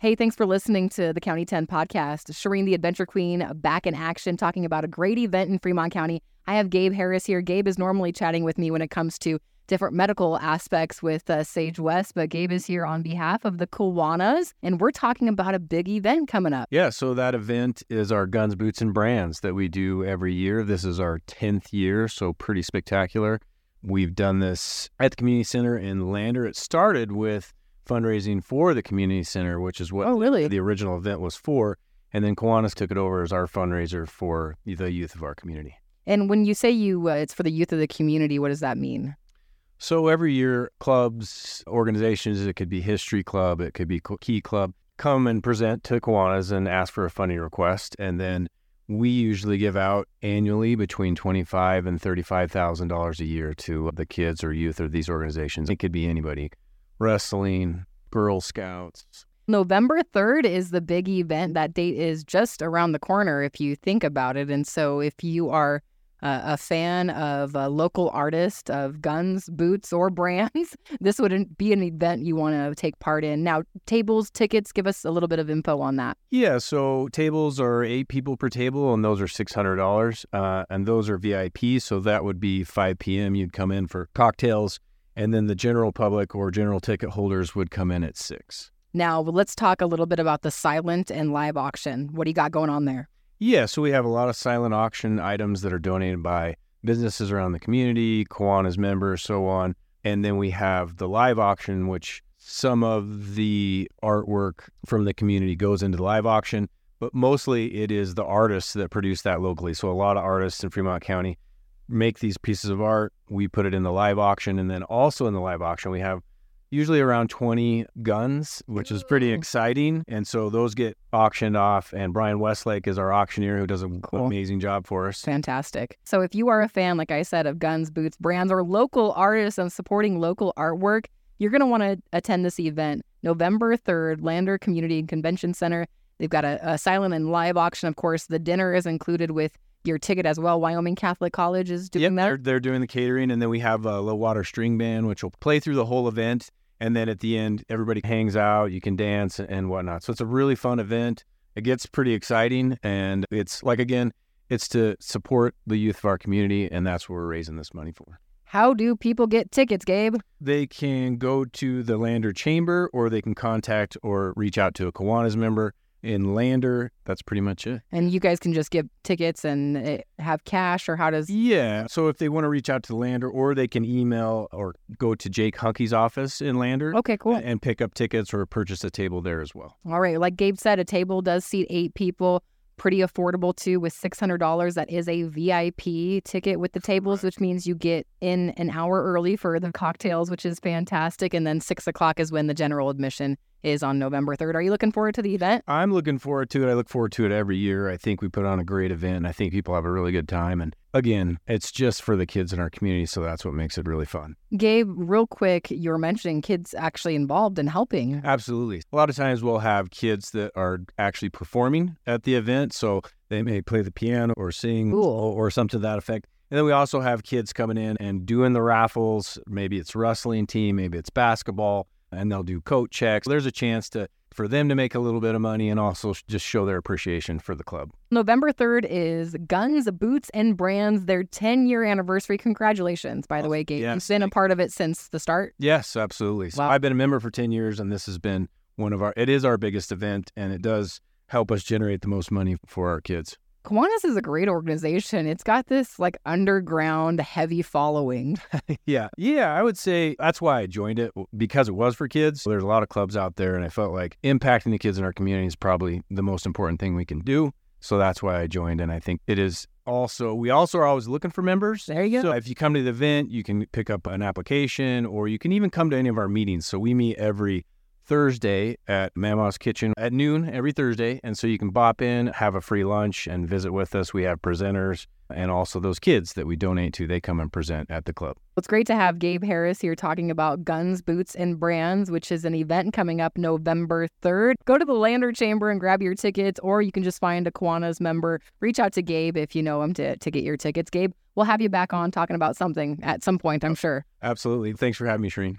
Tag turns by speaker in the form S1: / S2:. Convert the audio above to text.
S1: Hey, thanks for listening to the County 10 podcast. Shireen, the Adventure Queen, back in action, talking about a great event in Fremont County. I have Gabe Harris here. Gabe is normally chatting with me when it comes to different medical aspects with uh, Sage West, but Gabe is here on behalf of the Kiwanis, and we're talking about a big event coming up.
S2: Yeah, so that event is our Guns, Boots, and Brands that we do every year. This is our 10th year, so pretty spectacular. We've done this at the community center in Lander. It started with fundraising for the community center, which is what
S1: oh, really?
S2: the original event was for. And then Kiwanis took it over as our fundraiser for the youth of our community.
S1: And when you say you, uh, it's for the youth of the community, what does that mean?
S2: So every year, clubs, organizations, it could be History Club, it could be Key Club, come and present to Kiwanis and ask for a funding request. And then we usually give out annually between twenty-five and thirty-five thousand dollars a year to the kids or youth of these organizations. It could be anybody wrestling, Girl Scouts.
S1: November 3rd is the big event. That date is just around the corner if you think about it. And so if you are uh, a fan of a local artist, of guns, boots, or brands, this would be an event you want to take part in. Now, tables, tickets, give us a little bit of info on that.
S2: Yeah, so tables are eight people per table, and those are $600. Uh, and those are VIP, so that would be 5 p.m. You'd come in for cocktails and then the general public or general ticket holders would come in at six.
S1: Now, let's talk a little bit about the silent and live auction. What do you got going on there?
S2: Yeah, so we have a lot of silent auction items that are donated by businesses around the community, Kiwanis members, so on. And then we have the live auction, which some of the artwork from the community goes into the live auction, but mostly it is the artists that produce that locally. So a lot of artists in Fremont County make these pieces of art. We put it in the live auction. And then also in the live auction, we have usually around 20 guns, which is pretty exciting. And so those get auctioned off. And Brian Westlake is our auctioneer who does an cool. amazing job for us.
S1: Fantastic. So if you are a fan, like I said, of guns, boots, brands, or local artists and supporting local artwork, you're going to want to attend this event November 3rd, Lander Community and Convention Center. They've got a, a silent and live auction, of course. The dinner is included with your ticket as well. Wyoming Catholic College is doing
S2: yep,
S1: that.
S2: They're, they're doing the catering, and then we have a low water string band, which will play through the whole event. And then at the end, everybody hangs out, you can dance and whatnot. So it's a really fun event. It gets pretty exciting, and it's like again, it's to support the youth of our community, and that's what we're raising this money for.
S1: How do people get tickets, Gabe?
S2: They can go to the Lander Chamber, or they can contact or reach out to a Kiwanis member in Lander. That's pretty much it.
S1: And you guys can just give tickets and eh, have cash, or how does?
S2: Yeah. So if they want to reach out to Lander, or they can email or go to Jake Hunky's office in Lander.
S1: Okay, cool.
S2: And pick up tickets or purchase a table there as well.
S1: All right. Like Gabe said, a table does seat eight people. Pretty affordable too, with six hundred dollars. That is a VIP ticket with the tables, which means you get in an hour early for the cocktails, which is fantastic. And then six o'clock is when the general admission is on November 3rd. Are you looking forward to the event?
S2: I'm looking forward to it. I look forward to it every year. I think we put on a great event. I think people have a really good time. And again, it's just for the kids in our community. So that's what makes it really fun.
S1: Gabe, real quick, you were mentioning kids actually involved in helping.
S2: Absolutely. A lot of times we'll have kids that are actually performing at the event. So they may play the piano or sing cool. or something to that effect. And then we also have kids coming in and doing the raffles. Maybe it's wrestling team, maybe it's basketball and they'll do coat checks. There's a chance to for them to make a little bit of money and also just show their appreciation for the club.
S1: November 3rd is Guns, Boots, and Brands, their 10 year anniversary. Congratulations, by the way, Gabe. Yes. You've been a part of it since the start?
S2: Yes, absolutely. So wow. I've been a member for 10 years, and this has been one of our, it is our biggest event, and it does help us generate the most money for our kids.
S1: Kiwanis is a great organization. It's got this like underground heavy following.
S2: yeah. Yeah. I would say that's why I joined it because it was for kids. There's a lot of clubs out there, and I felt like impacting the kids in our community is probably the most important thing we can do. So that's why I joined. And I think it is also, we also are always looking for members.
S1: There you
S2: go. So if you come to the event, you can pick up an application or you can even come to any of our meetings. So we meet every Thursday at Mama's Kitchen at noon every Thursday. And so you can bop in, have a free lunch, and visit with us. We have presenters and also those kids that we donate to. They come and present at the club.
S1: It's great to have Gabe Harris here talking about Guns, Boots, and Brands, which is an event coming up November 3rd. Go to the Lander Chamber and grab your tickets, or you can just find a Kiwanis member. Reach out to Gabe if you know him to, to get your tickets. Gabe, we'll have you back on talking about something at some point, I'm sure.
S2: Absolutely. Thanks for having me, Shireen.